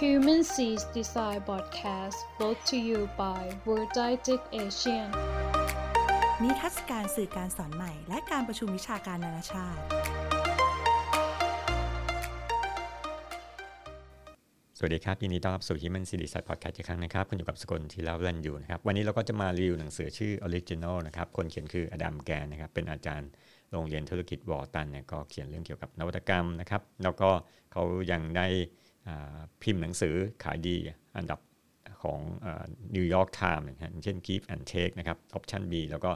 Human Seas Design Podcast brought to you by World Didactic Asian นิทรรศการสื่อการสอนใหม่ และการประชุมวิชาการนานาชาติ สวัสดีครับ ยินดีต้อนรับสู่ Human Series Podcast อีกครั้งนะครับ คุณอยู่กับสกลทีลาเรนอยู่นะครับ วันนี้เราก็จะมารีวิวหนังสือชื่อ Original นะครับ คนเขียนคืออดัมแกนนะครับ เป็นอาจารย์โรงเรียนธุรกิจวอร์ตันเนี่ยก็เขียนเรื่องเกี่ยวกับนวัตกรรมนะครับ แล้วก็เขายังได้อ่า พิมพ์หนังสือขายดีอันดับของ New York Times นะฮะอย่างเช่น Give and Take นะครับ Option B แล้วก็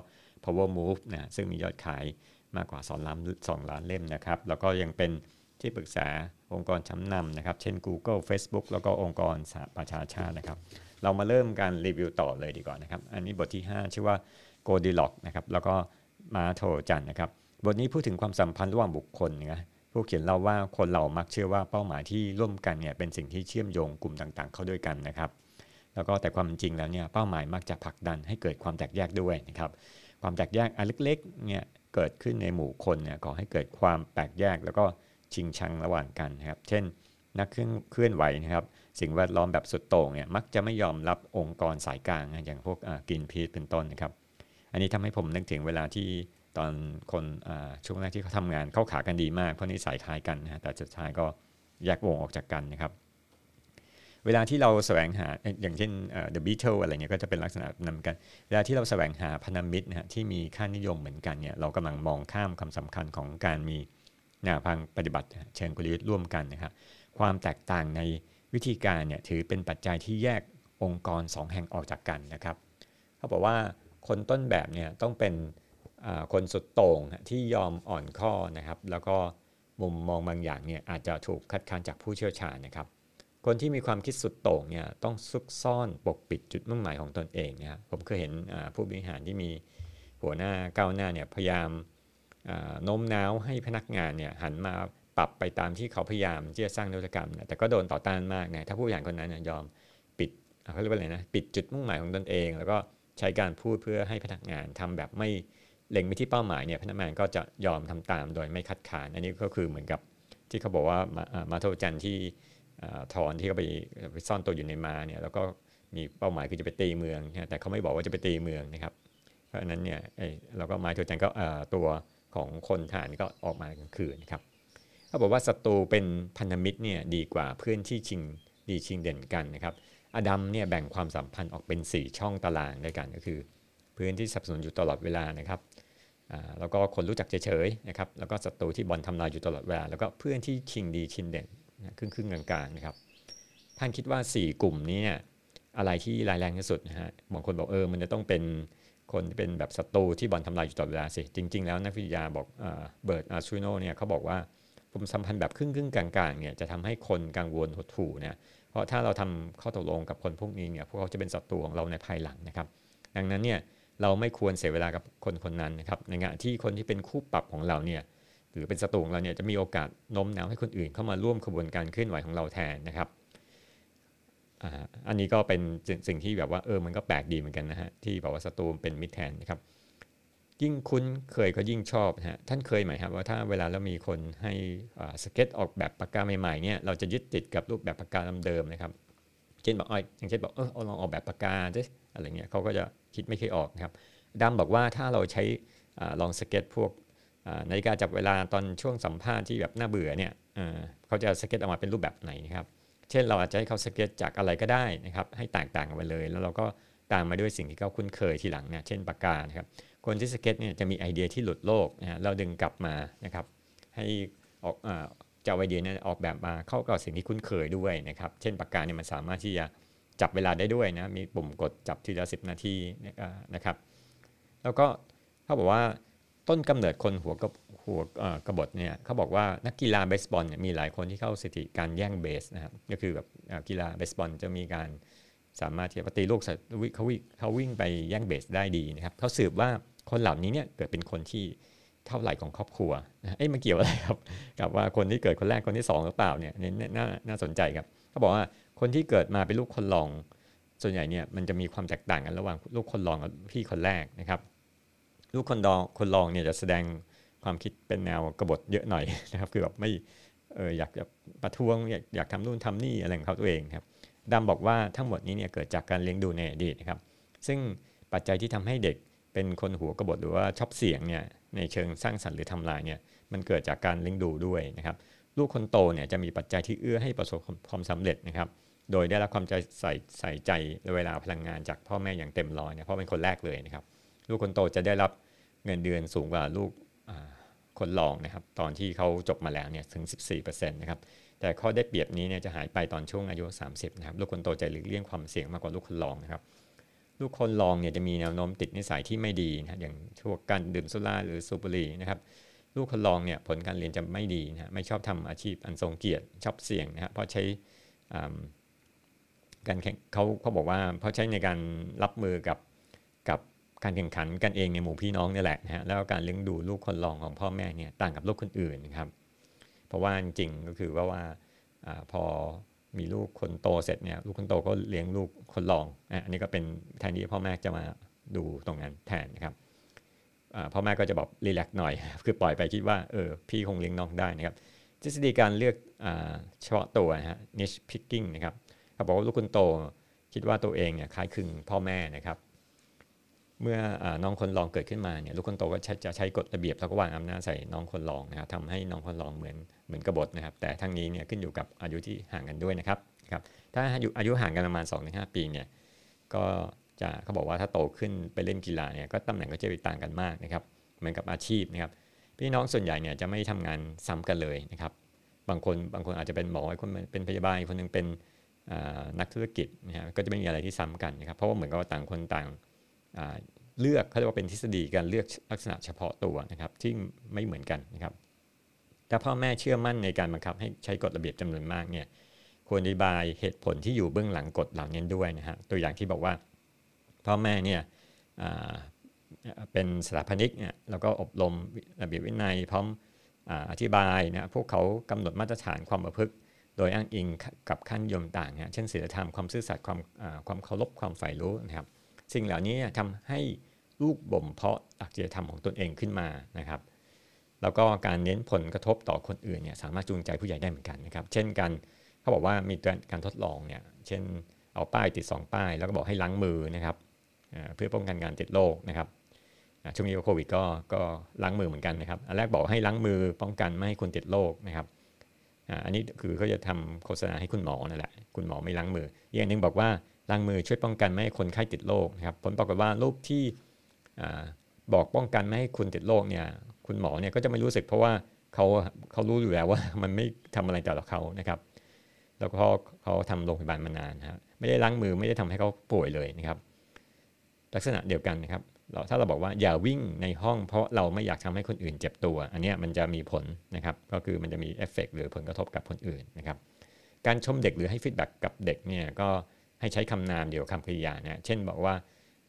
Power Move นะซึ่งมียอดขายมากกว่า2ล้าน2ล้านเล่มนะครับ แล้วก็ยังเป็นที่ปรึกษาองค์กรชั้นนำนะครับ เช่น Google Facebook แล้วก็องค์กรสหประชาชาตินะครับ เรามาเริ่มการรีวิวต่อเลยดีกว่านะครับ อันนี้บทที่ 5 ชื่อว่า g o d i l o c k นะครับ แล้วก็มาโทจันนะครับ บทนี้พูดถึงความสัมพันธ์ระหว่างบุคคลนะ ผู้เขียนเล่าว่าคนเรามักเชื่อว่าเป้าหมายที่ร่วมกันเนี่ยเป็นสิ่งที่เชื่อมโยงกลุ่มต่างๆ เข้าด้วยกันนะครับ แล้วก็แต่ความจริงแล้วเนี่ยเป้าหมายมักจะผลักดันให้เกิดความแตกแยกด้วยนะครับ ความแตกแยกอันเล็กๆเนี่ยเกิดขึ้นในหมู่คนเนี่ยก่อให้เกิดความแตกแยกแล้วก็ชิงชังระหว่างกันนะครับ เช่น นักเคลื่อนไหวนะครับ สิ่งแวดล้อมแบบสุดโต่งเนี่ยมักจะไม่ยอมรับองค์กรสายกลางอย่างพวกกินพีทเป็นต้นนะครับ อันนี้ทำให้ผมนึกถึงเวลาที่ ตอนคนช่วงแรกที่เขาทำงานเข้าขากันดีมากเพราะนิสัยคล้ายกันนะแต่สุดท้ายก็แยกวงออกจากกันนะครับเวลาที่เราแสวงหาอย่างเช่น The Beatles อะไรเงี้ยก็จะเป็นลักษณะนำกัน เวลาที่เราแสวงหาพันธมิตรนะฮะที่มีค่านิยมเหมือนกันเนี่ยเรากำลังมองข้ามคำสำคัญของการมีแนวทางปฏิบัติเชิงกลยุทธ์ร่วมกันนะครับความแตกต่างในวิธีการเนี่ยถือเป็นปัจจัยที่แยกองค์กร 2 แห่งออกจากกันนะครับเขาบอกว่าคนต้นแบบเนี่ยต้องเป็น คนสุดโต่งที่ยอมอ่อนข้อนะครับ แล้วก็มุมมองบางอย่างเนี่ยอาจจะถูกคัดค้านจากผู้เชี่ยวชาญนะครับ คนที่มีความคิดสุดโต่งเนี่ยต้องซุกซ่อนปกปิดจุดมุ่งหมายของตนเองนะครับผมเคยเห็นผู้บริหารที่มีหัวหน้าก้าวหน้าเนี่ยพยายามโน้มน้าวให้พนักงานเนี่ยหันมาปรับไปตามที่เขาพยายามที่จะสร้างนวัตกรรมนะแต่ก็โดนต่อต้านมากนะถ้าผู้บริหารคนนั้นยอมปิดเขาเรียกว่าอะไรนะปิดจุดมุ่งหมายของตนเอง แล้วก็ใช้การพูดเพื่อให้พนักงานทำแบบไม่ เล็งไปที่เป้าหมายเนี่ยพนักงานก็จะยอมทำตามโดยไม่คัดค้าน อันนี้ก็คือเหมือนกับที่เขาบอกว่ามาโทจันที่ทอนที่เขาไปซ่อนตัวอยู่ในมาเนี่ยแล้วก็มีเป้าหมายคือจะไปตีเมืองแต่เขาไม่บอกว่าจะไปตีเมืองนะครับ เพราะฉะนั้นเนี่ยเราก็มาโทจันก็ตัวของคนทหารก็ออกมากลางคืนนะครับเขาบอกว่าศัตรูเป็นพันธมิตรเนี่ยดีกว่าเพื่อนที่ชิงดีชิงเด่นกันนะครับอดัมเนี่ยแบ่งความสัมพันธ์ออกเป็น 4 ช่องตารางด้วยกันก็คือเพื่อนที่สนับสนุนอยู่ตลอดเวลานะครับ แล้วก็คนรู้จักเฉยๆนะครับแล้วก็ศัตรูที่บอลทำลายอยู่ตลอดเวลาแล้วก็เพื่อนที่ชิงดีชิงเด่นครึ่งครึ่งกลางๆนะครับท่านคิดว่า 4 กลุ่มนี้อะไรที่รายแรงที่สุดนะฮะบางคนบอกเออมันจะต้องเป็นคนที่เป็นแบบศัตรูที่บอลทำลายอยู่ตลอดเวลาสิจริง ๆ แล้วนักวิทยาบอกเบิร์ตอาร์ชูโนเนี่ยเขาบอกว่าผมสัมพันธ์แบบครึ่งครึ่งกลางๆเนี่ยจะทำให้คนกังวลหดหู่เนี่ยเพราะถ้าเราทำข้อตกลงกับคนพวกนี้เนี่ยพวกเขาจะเป็นศัตรูของเราในภายหลังนะครับ ดังนั้นเนี่ย เราไม่ควรเสียเวลากับคนคนนั้นนะครับในงานที่คนที่เป็นคู่ปรับของเราเนี่ยหรือเป็นศัตรูของเราเนี่ยจะมีโอกาสโน้มน้าวให้คนอื่นเข้ามาร่วมขบวนการเคลื่อนไหวของเราแทนนะครับอันนี้ก็เป็นสิ่งที่แบบว่าเออมันก็แปลกดีเหมือนกันนะฮะที่บอกว่าศัตรูเป็นมิตรแทนนะครับ ยิ่งคุ้นเคยก็ยิ่งชอบนะฮะท่านเคยไหมครับว่าถ้าเวลาเรามีคนให้สเก็ตออกแบบปากกาใหม่ๆเนี่ยเราจะยึดติดกับรูปแบบปากกาเดิมๆนะครับ เช่นบอกอ้อยอย่างเช่นบอกเออลองออกแบบปากกาดิอะไรเงี้ยเขาก็จะคิดไม่เคยออกนะครับดำบอกว่าถ้าเราใช้ลองสเก็ตพวกนาฬิกาจับเวลาตอนช่วงสัมภาษณ์ที่แบบน่าเบื่อเนี่ยเขาจะสเก็ตออกมาเป็นรูปแบบไหนนะครับ เช่นเราอาจจะให้เขาสเก็ตจากอะไรก็ได้นะครับ ให้แตกต่างกันไปเลย แล้วเราก็ตามมาด้วยสิ่งที่เขาคุ้นเคยทีหลังเนี่ยเช่นปากกานะครับคนที่สเก็ตเนี่ยจะมีไอเดียที่หลุดโลกนะเราดึงกลับมานะครับให้ออก เจ้าไอเดียนั้นออกแบบมาเข้ากับสิ่งที่คุ้นเคยด้วยนะครับ เช่นปากกาเนี่ยมันสามารถที่จะจับเวลาได้ด้วยนะ มีปุ่มกดจับทีละสิบนาทีนะครับ แล้วก็เขาบอกว่าต้นกำเนิดคนหัวกหัวกระบฏเนี่ยเขาบอกว่านักกีฬาเบสบอลเนี่ยมีหลายคนที่เข้าสถิติการแย่งเบสนะครับก็คือแบบกีฬาเบสบอลจะมีการสามารถที่จะตีลูกเขาวิ่งเขาวิ่งไปแย่งเบสได้ดีนะครับเขาสืบว่าคนเหล่านี้เนี่ยเกิดเป็นคนที่ เท่าไหร่ของครอบครัวนะเอ้ยมันเกี่ยวอะไรครับ กับว่าคนที่เกิดคนแรกคนที่2หรือเปล่าเนี่ยนี่น่าน่าสนใจครับเขาบอกว่าคนที่เกิดมาเป็นลูกคนรอง ส่วนใหญ่เนี่ยมันจะมีความแตกต่างกันระหว่างลูกคนรองกับพี่คนแรกนะครับ ลูกคนรองคนรองเนี่ยจะแสดงความคิดเป็นแนวกบฏเยอะหน่อยนะครับ คือแบบไม่เอออยากจะประท้วงอยากอยากทำนู่นทำนี่อะไรของเขาตัวเองครับดำบอกว่าทั้งหมดนี้เนี่ยเกิดจากการเลี้ยงดูในอดีตนะครับ ซึ่งปัจจัยที่ทำให้เด็กเป็นคนหัวกบฏหรือว่าชอบเสียงเนี่ย ในเชิงสร้างสรรค์หรือทำลายเนี่ยมันเกิดจากการเลี้ยงดูด้วยนะครับลูกคนโตเนี่ยจะมีปัจจัยที่เอื้อให้ประสบความสำเร็จนะครับ โดยได้รับความใจใส่ใส่ใจเวลาพลังงานจากพ่อแม่อย่างเต็มร้อยเนี่ยเพราะเป็นคนแรกเลยนะครับ ลูกคนโตจะได้รับเงินเดือนสูงกว่าลูกคนรองนะครับ ตอนที่เขาจบมาแล้วเนี่ยถึง 14%นะครับแต่ข้อได้เปรียบนี้เนี่ยจะหายไปตอนช่วงอายุ 30นะครับลูกคนโตจะหลีกเลี่ยงความเสี่ยงมากกว่าลูกคนรองนะครับ ลูกคนรองเนี่ยจะมีแนวโน้มติดนิสัยที่ไม่ดีนะอย่างพวกการดื่มสุราหรือสูบบุหรี่นะครับ ลูกคนรองเนี่ยผลการเรียนจะไม่ดีนะไม่ชอบทำอาชีพอันทรงเกียรติชอบเสี่ยงนะครับเพราะใช้การแข่งเขาเขาบอกว่าเพราะใช้ในการรับมือกับกับการแข่งขันกันเองในหมู่พี่น้องนี่แหละนะฮะแล้วการเลี้ยงดูลูกคนรองของพ่อแม่เนี่ยต่างกับลูกคนอื่นนะครับ เพราะว่าจริงก็คือว่าว่าอพอ มีลูกคนโตเสร็จเนี่ยลูกคนโตก็เลี้ยงลูกคนรองอันนี้ก็เป็นแทนที่พ่อแม่จะมาดูตรงนั้นแทนนะครับพ่อแม่ก็จะบอกรีแลกซ์หน่อย คือปล่อยไปคิดว่าเออพี่คงเลี้ยงน้องได้นะครับทฤษฎีการเลือกเฉพาะตัวนะฮะ niche picking นะครับเขาบอกว่าลูกคนโตคิดว่าตัวเองเนี่ยคล้ายคลึงพ่อแม่นะครับ เมื่อน้องคนรองเกิดขึ้นมาเนี่ยลูกคนโตก็จะใช้กฎระเบียบแล้วก็วางอำนาจใส่น้องคนรองนะครับทำให้น้องคนรองเหมือนเหมือนกบฏนะครับ แต่ทั้งนี้เนี่ยขึ้นอยู่กับอายุที่ห่างกันด้วยนะครับครับถ้าอายุอายุห่างกันประมาณ 2-5 ปีเนี่ยก็จะเขาบอกว่าถ้าโตขึ้นไปเล่นกีฬาเนี่ยก็ตำแหน่งก็จะไปต่างกันมากนะครับเหมือนกับอาชีพนะครับพี่น้องส่วนใหญ่เนี่ยจะไม่ทำงานซ้ำกันเลยนะครับบางคนบางคนอาจจะเป็นหมอคนเป็นพยาบาลคนนึงเป็นนักธุรกิจนะฮะก็จะไม่มีอะไรที่ซ้ำกันนะครับเพราะว่าเหมือนกับต่างคนต่าง เลือกเขาเรียกว่าเป็นทฤษฎีการเลือกลักษณะเฉพาะตัวนะครับที่ไม่เหมือนกันนะครับถ้าพ่อแม่เชื่อมั่นในการบังคับให้ใช้กฎระเบียบจำนวนมากเนี่ยควรอธิบายเหตุผลที่อยู่เบื้องหลังกฎเหล่านี้ด้วยนะฮะตัวอย่างที่บอกว่าพ่อแม่เนี่ยเป็นสถาปนิกเนี่ยแล้วก็อบรมระเบียบวินัยพร้อมอธิบายนะพวกเขากำหนดมาตรฐานความประพฤติโดยอ้างอิงกับขั้นยมต่างนะเช่นศีลธรรมความซื่อสัตย์ความความเคารพความใฝ่รู้นะครับ สิ่งเหล่านี้ทำให้ลูกบ่มเพาะหลักจริยธรรมของตนเองขึ้นมานะครับ แล้วก็การเน้นผลกระทบต่อคนอื่นเนี่ยสามารถจูงใจผู้ใหญ่ได้เหมือนกันนะครับ เช่นกันเขาบอกว่ามีการทดลองเนี่ยเช่นเอาป้ายติด 2 ป้าย แล้วก็บอกให้ล้างมือนะครับเพื่อป้องกันการติดโรคนะครับช่วงนี้โควิดก็ก็ล้างมือเหมือนกันนะครับอันแรกบอกให้ล้างมือป้องกันไม่ให้คนติดโรคนะครับอันนี้คือเขาจะทำโฆษณาให้คุณหมอนั่นแหละคุณหมอไม่ล้างมืออีกอย่างหนึ่งบอกว่า ล้างมือช่วยป้องกันไม่ให้คนไข้ติดโรคนะครับ ผลปรากฏว่ารูปที่บอกป้องกันไม่ให้คุณติดโรคเนี่ย คุณหมอเนี่ยก็จะไม่รู้สึกเพราะว่าเขาเขารู้อยู่แล้วว่ามันไม่ทำอะไรต่อเขานะครับ แล้วก็เขาทำโรงพยาบาลมานานครับไม่ได้ล้างมือไม่ได้ทำให้เขาป่วยเลยนะครับ ลักษณะเดียวกันนะครับเราถ้าเราบอกว่าอย่าวิ่งในห้อง เพราะเราไม่อยากทำให้คนอื่นเจ็บตัว อันนี้มันจะมีผลนะครับ ก็คือมันจะมีเอฟเฟกหรือผลกระทบกับคนอื่นนะครับ การชมเด็กหรือให้ feedback กับเด็กเนี่ยก็ ให้ใช้คำนามเดียวคำกริยานะเช่นบอกว่า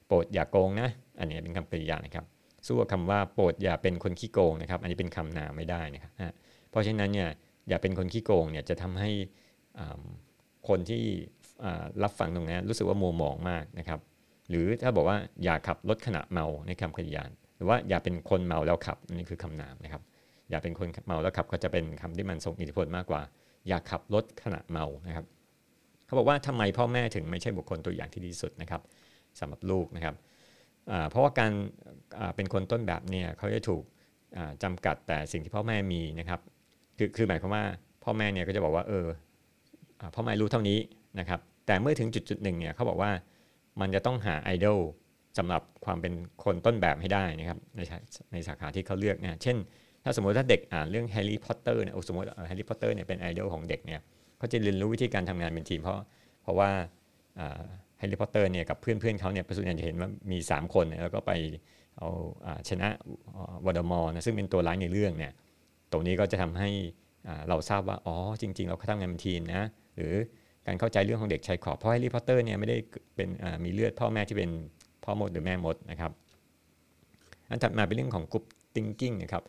โปรดอย่าโกงนะ อันนี้เป็นคำกริยานะครับ สู้กับคำว่าโปรดอย่าเป็นคนขี้โกงนะครับ อันนี้เป็นคำนามไม่ได้นะครับเพราะฉะนั้นเนี่ยอย่าเป็นคนขี้โกงเนี่ยจะทำให้คนที่รับฟังตรงนี้รู้สึกว่ามัวหมองมากนะครับ หรือถ้าบอกว่าอย่าขับรถขณะเมาในคำกริยาหรือว่าอย่าเป็นคนเมาแล้วขับนนี้คือคำนามนะครับ อย่าเป็นคนเมาแล้วขับก็จะเป็นคำที่มันทรงอิทธิพลมากกว่า อย่าขับรถขณะเมานะครับ เขาบอกว่าทำไมพ่อแม่ถึงไม่ใช่บุคคลตัวอย่างที่ดีสุดนะครับสำหรับลูกนะครับเพราะว่าการเป็นคนต้นแบบเนี่ยเขาจะถูกจำกัดแต่สิ่งที่พ่อแม่มีนะครับ คือคือหมายความว่าพ่อแม่เนี่ยก็จะบอกว่าเออพ่อแม่รู้เท่านี้นะครับ แต่เมื่อถึงจุดจุดหนึ่งเนี่ยเขาบอกว่ามันจะต้องหาไอดอลสำหรับความเป็นคนต้นแบบให้ได้นะครับในในสาขาที่เขาเลือกนะเช่น ถ้าสมมติถ้าเด็กอ่านเรื่อง Harry Potter เนี่ยสมมติ Harry Potter เนี่ยเป็นไอดอลของเด็กเนี่ย เขาจะเรียนรู้วิธีการทำงานเป็นทีมเพราะเพราะว่า Harry Potter เนี่ยกับเพื่อนเพื่อนเขาเนี่ยประสุนจะเห็นว่ามี 3 คนแล้วก็ไปเอาชนะวอดมอร์นะซึ่งเป็นตัวร้ายในเรื่องเนี่ยตรงนี้ก็จะทำให้เราทราบว่าอ๋อจริง ๆ เราทำงานเป็นทีมนะหรือการเข้าใจเรื่องของเด็กชายขอบเพราะ Harry Potter เนี่ยไม่ได้เป็นมีเลือดพ่อแม่ที่เป็นพ่อมดหรือแม่มดนะครับอันถัดมาเป็นเรื่องของ group thinking นะครับ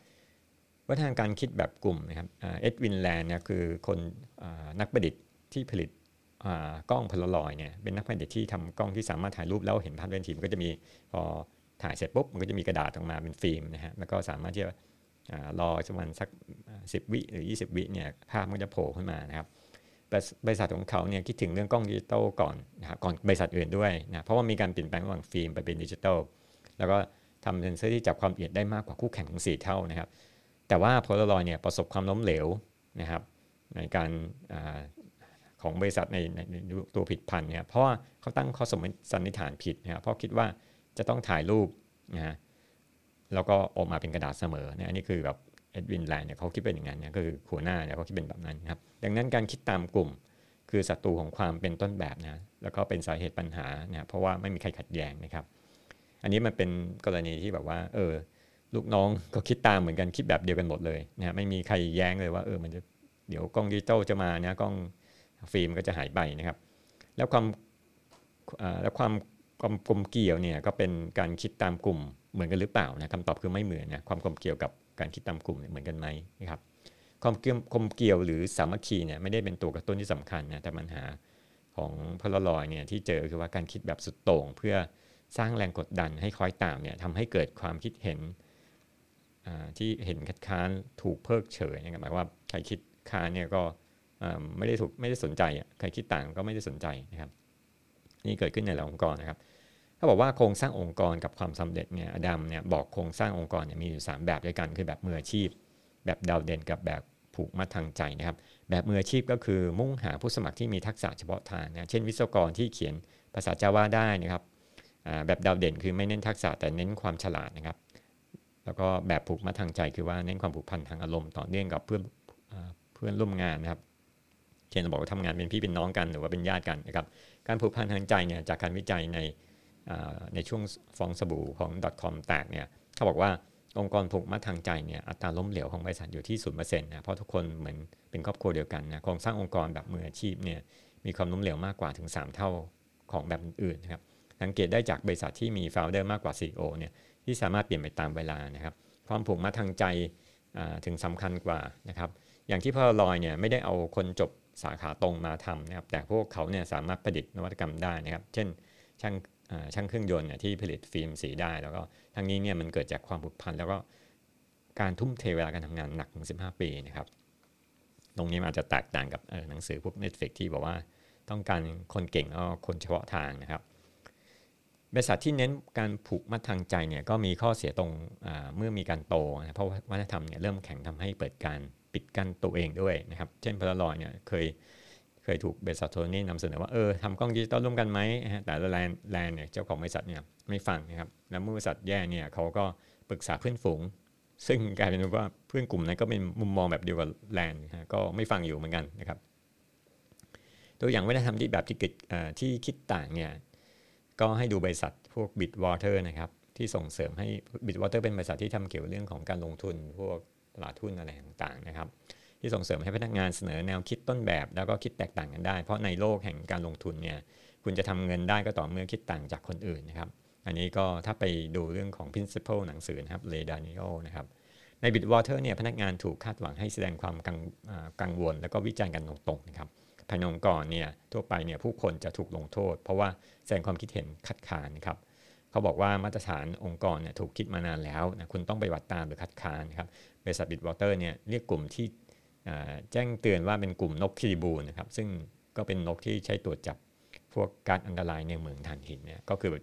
วัฒนการคิดแบบกลุ่มนะครับ Edwin Land เนี่ยคือคนนักประดิษฐ์ที่ผลิตกล้องพลลอยเนี่ยเป็นนักประดิษฐ์ที่ทำกล้องที่สามารถถ่ายรูปแล้วเห็นภาพเป็นทีมก็จะมีพอถ่ายเสร็จปุ๊บมันก็จะมีกระดาษออกมาเป็นฟิล์มนะฮะแล้วก็สามารถที่จะรอประมาณสัก10วิหรือ 20 วิเนี่ยภาพมันจะโผล่ขึ้นมานะครับบริษัทของเขาเนี่ยคิดถึงเรื่องกล้องดิจิตอลก่อนนะครับก่อนบริษัทอื่นด้วยนะเพราะว่ามีการเปลี่ยนแปลงระหว่างฟิล์มไปเป็นดิจิตอลแล้วก็ทำเซนเซอร์ที่จับความละเอียดได้มากกว่าคู่แข่งถึง4เท่านะครับ แต่ว่าโพลารอยเนี่ยประสบความล้มเหลวนะครับในการอของบริษัทในในตัวผิดพันเนี่ยเพราะว่าเขาตั้งข้อสมมติสันนิษฐานผิดนะครับเพราะคิดว่าจะต้องถ่ายรูปนะฮะแล้วก็ออกมาเป็นกระดาษเสมอเนี่ยอันนี้คือแบบเอ็ดวินแลนด์เนี่ยเขาคิดเป็นอย่างนั้นเนี่ยคือหัวหน้าเนี่ยเขาคิดเป็นแบบนั้นครับดังนั้นการคิดตามกลุ่มคือศัตรูของความเป็นต้นแบบนะแล้วก็เป็นสาเหตุปัญหาเนี่ยเพราะว่าไม่มีใครขัดแย้งนะครับ อันนี้มันเป็นกรณีที่แบบว่าเออ ลูกน้องก็คิดตามเหมือนกันคิดแบบเดียวกันหมดเลยนะไม่มีใครแย้งเลยว่าเออมันจะเดี๋ยวกล้องดิจิตอลจะมาเนี่ยกล้องฟิล์มก็จะหายไปนะครับ แล้วความแล้วความความกลมเกี่ยวเนี่ยก็เป็นการคิดตามกลุ่มเหมือนกันหรือเปล่านะคำตอบคือไม่เหมือนนะความกลมเกี่ยวกับการคิดตามกลุ่มเหมือนกันไหมนะครับความเกี่ยวกลมเกี่ยวหรือสามัคคีเนี่ยไม่ได้เป็นตัวกระตุ้นที่สำคัญนะแต่ปัญหาของพลลอยเนี่ยที่เจอคือว่าการคิดแบบสุดโต่งเพื่อสร้างแรงกดดันให้คอยตามเนี่ยทำให้เกิดความคิดเห็น ที่เห็นคัดค้านถูกเพิกเฉยนะครับหมายว่าใครคิดค้านเนี่ยก็ไม่ได้ถูกไม่ได้สนใจใครคิดต่างก็ไม่ได้สนใจนะครับ นี่เกิดขึ้นในหลายองค์กรนะครับเขาบอกว่าโครงสร้างองค์กรกับความสำเร็จเนี่ยอดัมเนี่ยบอกโครงสร้างองค์กรเนี่ยมีอยู่ 3 แบบด้วยกัน คือแบบมืออาชีพ แบบดาวเด่นกับแบบผูกมัดทางใจนะครับ แบบมืออาชีพก็คือมุ่งหาผู้สมัครที่มีทักษะเฉพาะทางนะเช่นวิศวกรที่เขียนภาษาจาวาได้นะครับแบบดาวเด่นคือไม่เน้นทักษะแต่เน้นความฉลาดนะครับ แล้วก็แบบผูกมัดทางใจคือว่าเน้นความผูกพันทางอารมณ์ต่อเนื่องกับเพื่อนเพื่อนร่วมงานนะครับ เช่นเราบอกว่าทำงานเป็นพี่เป็นน้องกันหรือว่าเป็นญาติกันนะครับ การผูกพันทางใจเนี่ยจากการวิจัยในในช่วงฟองสบู่ของ .com แตกเนี่ยเขาบอกว่าองค์กรผูกมัดทางใจเนี่ยอัตราล้มเหลวของบริษัทอยู่ที่ศูนย์เปอร์เซ็นต์นะเพราะทุกคนเหมือนเป็นครอบครัวเดียวกันนะโครงสร้างองค์กรแบบมืออาชีพเนี่ยมีความล้มเหลวมากกว่าถึง 3 เท่าของแบบอื่นนะครับสังเกตได้จากบริษัทที่มีโฟลเดอร์มากกว่า CEO เนี่ย ที่สามารถเปลี่ยนไปตามเวลานะครับความผูกมัดทางใจถึงสำคัญกว่านะครับ อย่างที่พอลอยเนี่ยไม่ได้เอาคนจบสาขาตรงมาทำนะครับ แต่พวกเขาเนี่ยสามารถประดิษฐ์นวัตกรรมได้นะครับ เช่นช่างช่างเครื่องยนต์ที่ผลิตฟิล์มสีได้ แล้วก็ทั้งนี้เนี่ยมันเกิดจากความผูกพันแล้วก็การทุ่มเทเวลาการทำงานหนักถึง15 ปีนะครับ ตรงนี้อาจจะแตกต่างกับหนังสือพวก Netflix ที่บอกว่าต้องการคนเก่งแล้วคนเฉพาะทางนะครับ บริษัทที่เน้นการผูกมัดทางใจเนี่ยก็มีข้อเสียตรงเมื่อมีการโตนะเพราะวัฒนธรรมเนี่ยเริ่มแข่งทำให้เปิดการปิดกั้นตัวเองด้วยนะครับ เช่นพลลอยเนี่ยเคยเคยถูกบริษัทโทนี่นำเสนอว่าเออทำกล้องดิจิตอลร่วมกันไหมแต่ละแลนแลนเนี่ยเจ้าของบริษัทเนี่ยไม่ฟังนะครับแล้วเมื่อบริษัทแย่เนี่ยเขาก็ปรึกษาเพื่อนฝูง ซึ่งกลายเป็นว่าเพื่อนกลุ่มนั้นก็เป็นมุมมองแบบเดียวกับแลนก็ไม่ฟังอยู่เหมือนกันนะครับ ตัวอย่างวัฒนธรรมที่แบบที่คิดที่คิดต่างเนี่ย ก็ให้ดูบริษัทพวก Bitwater นะครับ ที่ส่งเสริมให้ Bitwater เป็นบริษัทที่ทำเกี่ยวเรื่องของการลงทุน พวกตลาดทุนอะไรต่างๆนะครับ ที่ส่งเสริมให้พนักงานเสนอแนวคิดต้นแบบ แล้วก็คิดแตกต่างกันได้ เพราะในโลกแห่งการลงทุนเนี่ยคุณจะทำเงินได้ก็ต่อเมื่อคิดต่างจากคนอื่นนะครับ อันนี้ก็ถ้าไปดูเรื่องของ principle หนังสือนะครับ เลดานิโอนะครับใน Bitwater เนี่ยพนักงานถูกคาดหวังให้แสดงความกังกังวล แล้วก็วิจารณ์กันตรงๆนะครับ ภายในองค์กรเนี่ยทั่วไปเนี่ยผู้คนจะถูกลงโทษ เพราะว่าแสดงความคิดเห็นคัดค้านครับเขาบอกว่ามาตรฐานองค์กรเนี่ยถูกคิดมานานแล้วนะคุณต้องไปวัดตามหรือคัดค้านครับบริษัท Bitwater เนี่ยเรียกกลุ่มที่แจ้งเตือนว่าเป็นกลุ่มนกคิริบูนะครับซึ่งก็เป็นนกที่ใช้ตรวจจับพวกการอันตรายในเมืองถ่านหินเนี่ยก็คือแบบ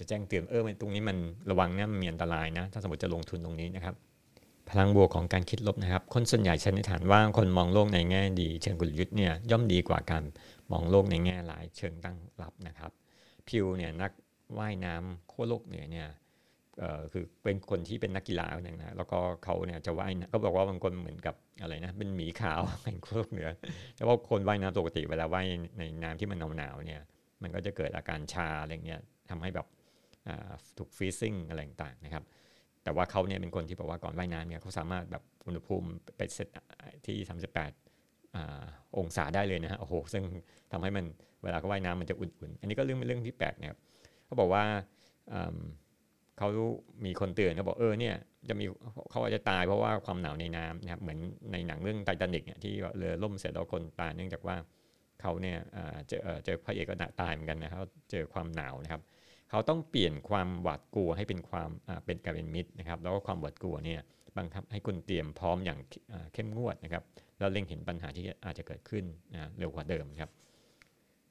จะแจ้งเตือนเออตรงนี้มันระวังนะมันมีอันตรายนะ ถ้าสมมติจะลงทุนตรงนี้นะครับ พลังบวกของการคิดลบนะครับ คนส่วนใหญ่ช้ในฐานว่าคนมองโลกในแง่ดี เชิงกลยุทธ์เนี่ยย่อมดีกว่าการมองโลกในแง่ร้ายเชิงตั้งรับนะครับ พิวเนี่ยนักว่ายน้ำโคโลกเหนือเนี่ยคือเป็นคนที่เป็นนักกีฬาอย่างนะแล้วก็เขาเนี่ยจะว่ายก็บอกว่าบางคนเหมือนกับอะไรนะเป็นหมีขาวแห่งโลกเหนือแล้วว่าคนว่ายน้ำปกติเวลาว่ายในน้ำที่มันหนาวๆเนี่ยมันก็จะเกิดอาการชาอะไรเงี้ยทำให้แบบถูกฟรีซิ่งอะไรต่างๆนะครับ แต่ว่าเขาเนี่ยเป็นคนที่บอกว่าก่อนว่ายน้ำเนี่ยเขาสามารถแบบอุณหภูมิไปเซตที่ 38 องศาได้เลยนะฮะโอ้โหซึ่งทำให้มันเวลาเขาว่ายน้ำมันจะอุ่นๆ อันนี้ก็เรื่องเรื่องที่แปลกนะครับเขาบอกว่าเขามีคนเตือนเขาบอกเออเนี่ยจะมีเขาอาจจะตายเพราะว่าความหนาวในน้ำนะครับเหมือนในหนังเรื่องไททานิกเนี่ยที่เรือล่มเสร็จแล้วคนตายเนื่องจากว่าเขาเนี่ยเจอเจอพระเอกก็ตายเหมือนกันนะครับเจอความหนาวนะครับ เขาต้องเปลี่ยนความหวาดกลัวให้เป็นความเป็นกายเป็นมิตรนะครับ แล้วก็ความหวาดกลัวเนี่ยบังคับให้คุณเตรียมพร้อมอย่างเข้มงวดนะครับแล้วเล็งเห็นปัญหาที่อาจจะเกิดขึ้นนะเร็วกว่าเดิมครับ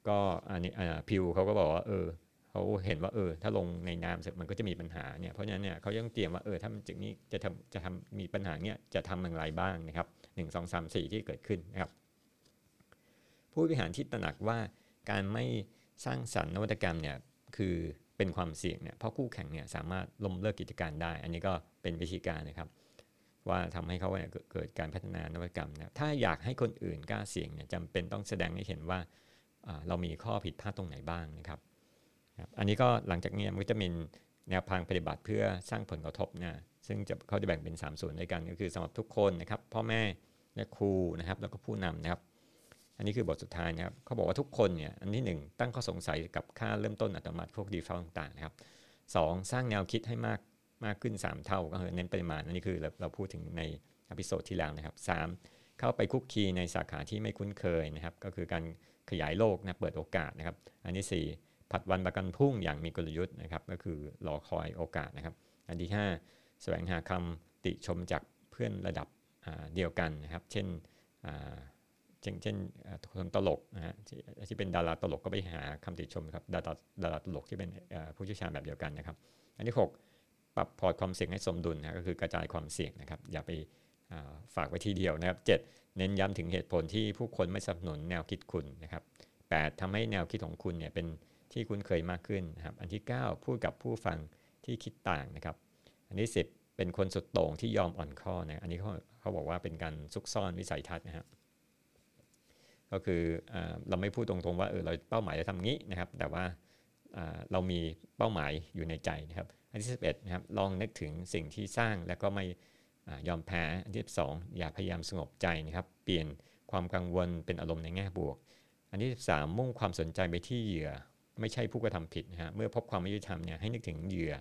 ก็อันนี้พิวเขาก็บอกว่าเออเขาเห็นว่าเออ ถ้าลงในน้ำเสร็จมันก็จะมีปัญหาเนี่ยเพราะฉะนั้นเนี่ยเขายังเตรียมว่าเออถ้ามันจึงนี้จะทำจะทำมีปัญหาเนี่ยจะทำอย่างไรบ้างนะครับหนึ่งสองสามสี่ที่เกิดขึ้นนะครับ ผู้บริหารที่ตระหนักว่าการไม่สร้างสรรค์นวัตกรรมเนี่ยคือ เป็นความเสี่ยงเนี่ยเพราะคู่แข่งเนี่ยสามารถล้มเลิกกิจการได้ อันนี้ก็เป็นวิธีการนะครับ ว่าทำให้เขาเนี่ยเกิดการพัฒนานวัตกรรมนะถ้าอยากให้คนอื่นกล้าเสี่ยงเนี่ยจำเป็นต้องแสดงให้เห็นว่าเรามีข้อผิดพลาดตรงไหนบ้างนะครับ อันนี้ก็หลังจากนี้มันจะมีแนวทางปฏิบัติเพื่อสร้างผลกระทบนะซึ่งจะเขาจะแบ่งเป็น 3 ส่วนด้วยกันก็คือสำหรับทุกคนนะครับพ่อแม่และครูนะครับแล้วก็ผู้นำนะครับ อันนี้คือบทสุดท้ายนะครับเขาบอกว่าทุกคนเนี่ยอันที่1ตั้งข้อสงสัยกับค่าเริ่มต้นอัตโนมัติพวกดีฟอลต่างๆนะครับสสร้างแนวคิดให้มากมากขึ้น 3 เท่าก็คือเน้นปริมาณ อันนี้คือเราเราพูดถึงใน episode ที่แล้วนะครับ 3. เข้าไปคลุกคลีในสาขาที่ไม่คุ้นเคยนะครับ ก็คือการขยายโลกนะเปิดโอกาสนะครับ อันที่ 4 ผัดวันประกันพรุ่งอย่างมีกลยุทธ์นะครับ ก็คือรอคอยโอกาสนะครับ อันที่ 5 แสวงหาคำติชมจากเพื่อนระดับเดียวกันนะครับ เช่น เช่นเช่นคนตลกนะฮะที่เป็นดาราตลกก็ไปหาคำติชมครับดาราดาราตลกที่เป็นผู้เชี่ยวชาญแบบเดียวกันนะครับ อันที่ 6 ปรับพอร์ตความเสี่ยงให้สมดุลนะก็คือกระจายความเสี่ยงนะครับ อย่าไปฝากไว้ทีเดียวนะครับ 7 เน้นย้ำถึงเหตุผลที่ผู้คนไม่สนับสนุนแนวคิดคุณนะครับ8ทำให้แนวคิดของคุณเนี่ยเป็นที่คุ้นเคยมากขึ้นนะครับ อันที่ 9 พูดกับผู้ฟังที่คิดต่างนะครับ อันที่ 10 เป็นคนสุดโต่งที่ยอมอ่อนข้อนะ อันนี้เขาเขาบอกว่าเป็นการซุกซ่อนวิสัยทัศน์นะครับ ก็คือเราไม่พูดตรงๆว่าเออเราเป้าหมายจะทำงี้นะครับ แต่ว่าเรามีเป้าหมายอยู่ในใจนะครับ อันที่ 11นะครับลองนึกถึงสิ่งที่สร้างแล้วก็ไม่ยอมแพ้อันที่12อย่าพยายามสงบใจนะครับ เปลี่ยนความกังวลเป็นอารมณ์ในแง่บวก อันที่ 13 มุ่งความสนใจไปที่เหยื่อ ไม่ใช่ผู้กระทำผิดนะฮะเมื่อพบความไม่ยุติธรรมเนี่ยให้นึกถึงเหยื่อ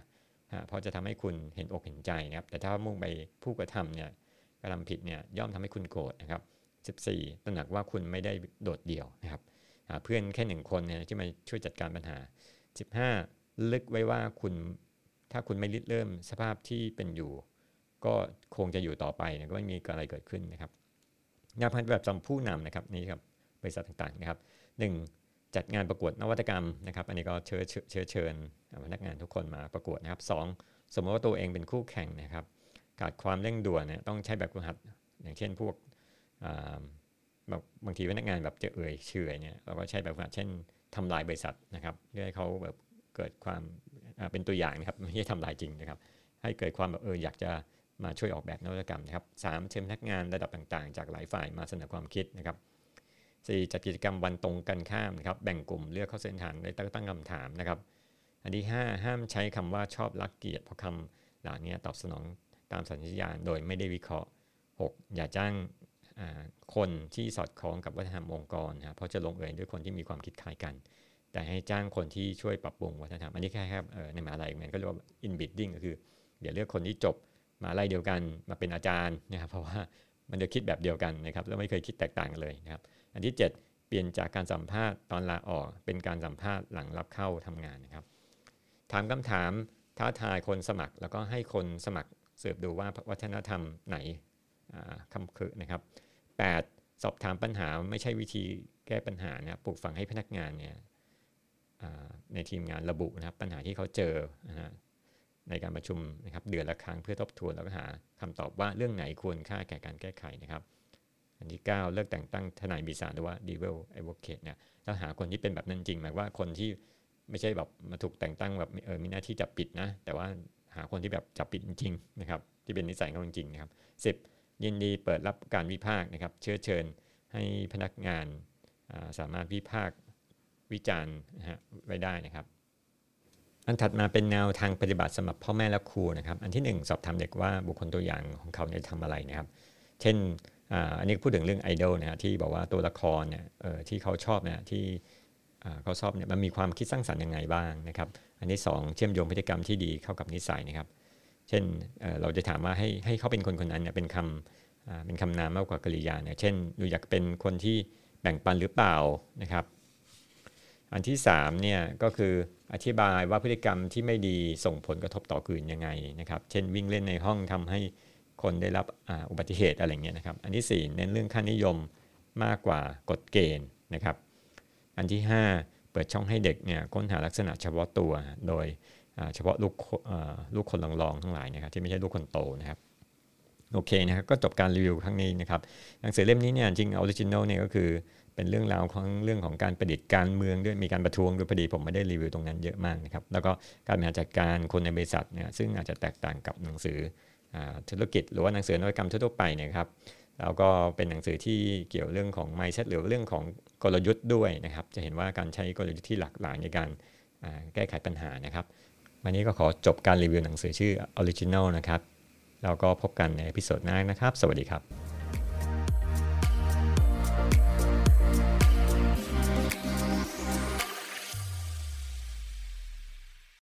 ฮะเพราะจะทำให้คุณเห็นอกเห็นใจนะครับ แต่ถ้ามุ่งไปผู้กระทำเนี่ยกระทำผิดเนี่ยย่อมทำให้คุณโกรธนะครับ 14 ตระหนักว่าคุณไม่ได้โดดเดี่ยวนะครับหาเพื่อนแค่หนึ่งคนเนี่ยที่มาช่วยจัดการปัญหา 15 ลึกไว้ว่าคุณถ้าคุณไม่ริเริ่มสภาพที่เป็นอยู่ ก็คงจะอยู่ต่อไปนะก็ไม่มีอะไรเกิดขึ้นนะครับงานพันแบบจำผู้นำนะครับนี่ครับบริษัทต่างๆนะครับ 1 จัดงานประกวดนวัตกรรมนะครับ อันนี้ก็เชิญเชิญเชิญพนักงานทุกคนมาประกวดนะครับสสมมติว่าตัวเองเป็นคู่แข่งนะครับขาดความเร่งด่วนเนี่ยต้องใช้แบบฝึกหัด อย่างเช่นพวก บางทีพนักงานแบบจะเอ่ยเฉยเนี่ยเราก็ใช้แบบเช่นทำลายบริษัทนะครับเพื่อให้เขาแบบเกิดความเป็นตัวอย่างนะครับไม่ใช่ทำลายจริงนะครับ ให้เกิดความแบบเอออยากจะมาช่วยออกแบบนวัตกรรมนะครับสามเชิญพนักงานระดับต่างๆ จากหลายฝ่ายมาเสนอความคิดนะครับ 4. จัดกิจกรรมวันตรงกันข้ามนะครับ แบ่งกลุ่มเลือกเข้าเส้นทางได้ตั้งคำถามนะครับ อันที่ 5 ห้ามใช้คำว่าชอบรักเกียรติเพราะคำเหล่านี้ตอบสนองตามสัญญาณโดยไม่ได้วิเคราะห์ 6. อย่าจ้าง คนที่สอดคล้องกับวัฒนธรรมองค์กรนะเพราะจะลงเอยด้วยคนที่มีความคิดคล้ายกัน แต่ให้จ้างคนที่ช่วยปรับปรุงวัฒนธรรมอันนี้แค่ครับในมหาลัยมันก็เรียกว่า in bidding ก็คือ เดี๋ยวเลือกคนที่จบมาลัยเดียวกันมาเป็นอาจารย์นะครับเพราะว่ามันจะคิดแบบเดียวกันนะครับแล้วไม่เคยคิดแตกต่างกันเลยนะครับอันที่ 7 เปลี่ยนจากการสัมภาษณ์ตอนลาออก เป็นการสัมภาษณ์หลังรับเข้าทำงานนะครับ ถามคำถามท้าทายคนสมัคร แล้วก็ให้คนสมัครเสืบดูว่าวัฒนธรรมไหนคำคือนะครับ 8. สอบถามปัญหาไม่ใช่วิธีแก้ปัญหานะปลูกฝังให้พนักงานเนี่ยในทีมงานระบุนะครับปัญหาที่เขาเจอนะในการประชุมนะครับเดือนละครั้งเพื่อทบทวนแล้วก็หาคำตอบว่าเรื่องไหนควรค่าแก่การแก้ไขนะครับ อันที่ 9 เลิกแต่งตั้งทนายบีศาหรือว่า devil advocate เนี่ยต้องหาคนที่เป็นแบบนั้นจริงหมายว่าคนที่ไม่ใช่แบบมาถูกแต่งตั้งแบบเออมีหน้าที่จับปิดนะ แต่ว่าหาคนที่แบบจับปิดจริงๆนะครับที่เป็นนิสัยเขาจริงๆนะครับสิบ ยินดีเปิดรับการวิพากษ์นะครับเชื้อเชิญให้พนักงานสามารถวิพากษ์วิจารณ์ไว้ได้นะครับ อันถัดมาเป็นแนวทางปฏิบัติสำหรับพ่อแม่และครูนะครับ อันที่ 1 สอบถามเด็กว่าบุคคลตัวอย่างของเขาเนี่ยทำอะไรนะครับ เช่นอันนี้พูดถึงเรื่องไอดอลนะที่บอกว่าตัวละครเนี่ยที่เขาชอบเนี่ยที่เขาชอบเนี่ยมันมีความคิดสร้างสรรค์ยังไงบ้างนะครับ อันที่ 2 เชื่อมโยงพฤติกรรมที่ดีเข้ากับนิสัยนะครับ เช่นเราจะถามว่าให้ให้เขาเป็นคนคนนั้นเนี่ยเป็นคำเป็นคำนามมากกว่ากริยาเนี่ยเช่นดูอยากเป็นคนที่แบ่งปันหรือเปล่านะครับ อันที่3เนี่ยก็คืออธิบายว่าพฤติกรรมที่ไม่ดีส่งผลกระทบต่อคืนยังไงนะครับ เช่นวิ่งเล่นในห้องทำให้คนได้รับอุบัติเหตุอะไรเงี้ยนะครับ อันที่ 4 เน้นเรื่องค่านิยมมากกว่ากฎเกณฑ์นะครับ อันที่ 5 เปิดช่องให้เด็กเนี่ยค้นหาลักษณะเฉพาะตัวโดย เฉพาะลูกลูกคนลองๆทั้งหลายนะครับที่ไม่ใช่ลูกคนโตนะครับโอเคนะครับก็จบการรีวิวครั้งนี้นะครับหนังสือเล่มนี้เนี่ยจริง original เนี่ยก็คือเป็นเรื่องราวของเรื่องของการประดิษฐ์การเมืองด้วยมีการประท้วงด้วยพอดีผมไม่ได้รีวิวตรงนั้นเยอะมากนะครับแล้วก็การบริหารจัดการคนในบริษัทเนี่ยซึ่งอาจจะแตกต่างกับหนังสือธุรกิจ หรือว่าหนังสือนวัตกรรมทั่วไปนะครับแล้วก็เป็นหนังสือที่เกี่ยวเรื่องของ mindset หรือเรื่องของกลยุทธ์ด้วยนะครับ จะเห็นว่าการใช้กลยุทธ์ที่หลากหลายในการแก้ไขปัญหานะครับ วันนี้ก็ขอจบการรีวิวหนังสือชื่อ Original นะครับ แล้วก็พบกันในพิโซดหน้านะครับ สวัสดีครับ